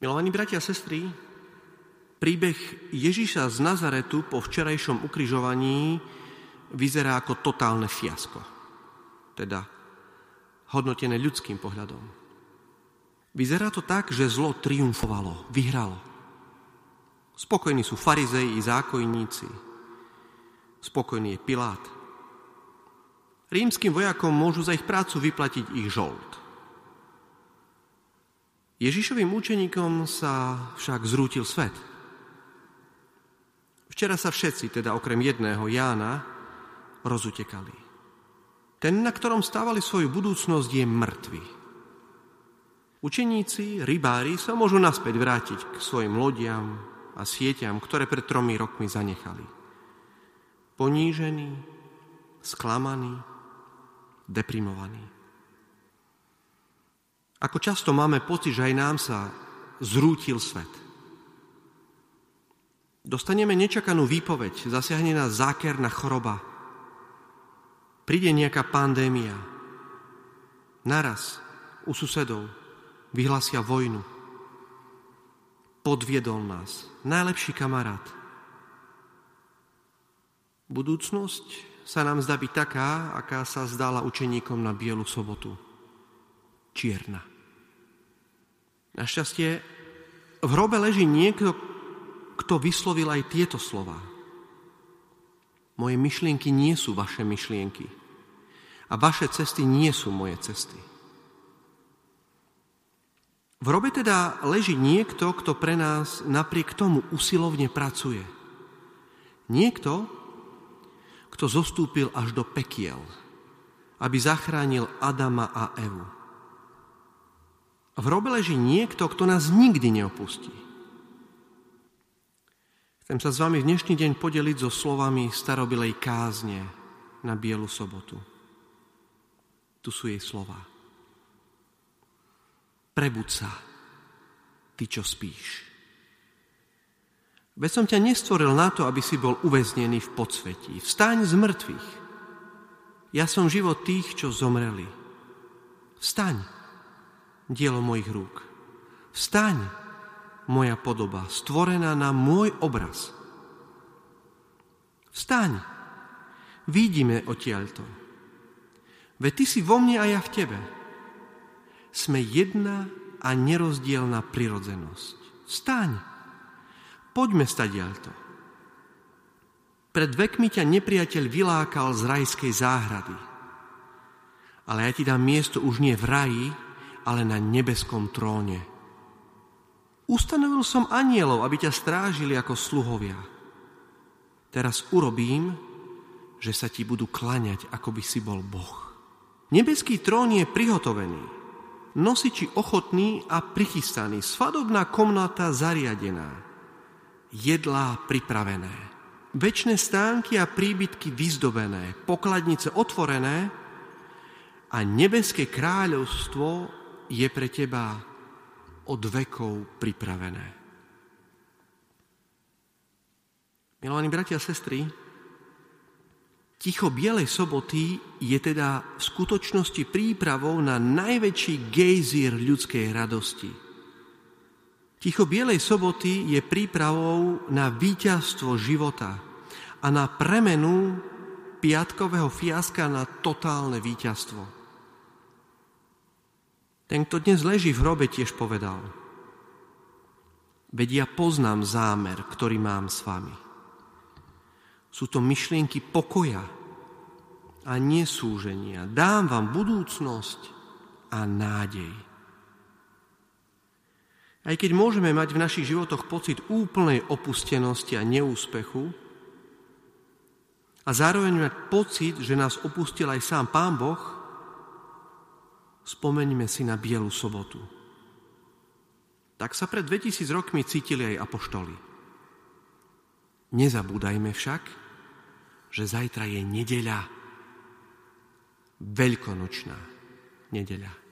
Milovaní bratia a sestry, príbeh Ježíša z Nazaretu po včerajšom ukrižovaní vyzerá ako totálne fiasko. Teda hodnotené ľudským pohľadom. Vyzerá to tak, že zlo triumfovalo, vyhralo. Spokojní sú farizei i zákojníci. Spokojný je Pilát. Rímským vojakom môžu za ich prácu vyplatiť ich žolt. Ježišovým učeníkom sa však zrútil svet. Včera sa všetci, teda okrem jedného Jána, rozutekali. Ten, na ktorom stávali svoju budúcnosť, je mŕtvy. Učeníci, rybári sa môžu naspäť vrátiť k svojim lodiam a sieťam, ktoré pred tromi rokmi zanechali. Ponížení, sklamaní, deprimovaní. Ako často máme pocit, že aj nám sa zrútil svet. Dostaneme nečakanú výpoveď, zasiahne nás zákerná choroba. Príde nejaká pandémia. Naraz u susedov vyhlasia vojnu. Podviedol nás najlepší kamarát. Budúcnosť sa nám zdá byť taká, aká sa zdala učeníkom na Bielu sobotu. Čierna. Našťastie v hrobe leží niekto, kto vyslovil aj tieto slova. Moje myšlienky nie sú vaše myšlienky a vaše cesty nie sú moje cesty. V hrobe teda leží niekto, kto pre nás napriek tomu usilovne pracuje. Niekto, kto zostúpil až do pekiel, aby zachránil Adama a Evu. V hrobe leží niekto, kto nás nikdy neopustí. Chcem sa s vami v dnešný deň podeliť so slovami starobilej kázne na Bielu sobotu. Tu sú jej slova. Prebud sa, ty, čo spíš. Veď som ťa nestvoril na to, aby si bol uväznený v podsvetí. Vstaň z mŕtvych. Ja som život tých, čo zomreli. Vstaň dielo mojich rúk. Vstaň, moja podoba, stvorená na môj obraz. Vstaň, vidíme odtiaľto. Veď ty si vo mne a ja v tebe. Sme jedna a nerozdielna prirodzenosť. Vstaň, poďme stadiaľto. Pred vekmi ťa nepriateľ vylákal z rajskej záhrady. Ale ja ti dám miesto už nie v raji, ale na nebeskom tróne. Ustanovil som anielov, aby ťa strážili ako sluhovia. Teraz urobím, že sa ti budú klaňať, ako by si bol Boh. Nebeský trón je prihotovený, nosiči ochotný a prichystaný, svadobná komnata zariadená, jedlá pripravené, večné stánky a príbytky vyzdobené, pokladnice otvorené a nebeské kráľovstvo je pre teba od vekov pripravené. Milovaní bratia a sestry, ticho Bielej soboty je teda v skutočnosti prípravou na najväčší gejzír ľudskej radosti. Ticho Bielej soboty je prípravou na víťazstvo života a na premenu piatkového fiaska na totálne víťazstvo. Ten, kto dnes leží v hrobe, tiež povedal, veď ja poznám zámer, ktorý mám s vami. Sú to myšlienky pokoja a nesúženia. Dám vám budúcnosť a nádej. Aj keď môžeme mať v našich životoch pocit úplnej opustenosti a neúspechu, a zároveň mať pocit, že nás opustil aj sám Pán Boh, Spomeňme si na Bielu sobotu. Tak sa pred 2000 rokmi cítili aj apoštoli. Nezabúdajme však, že zajtra je nedeľa, veľkonočná nedeľa.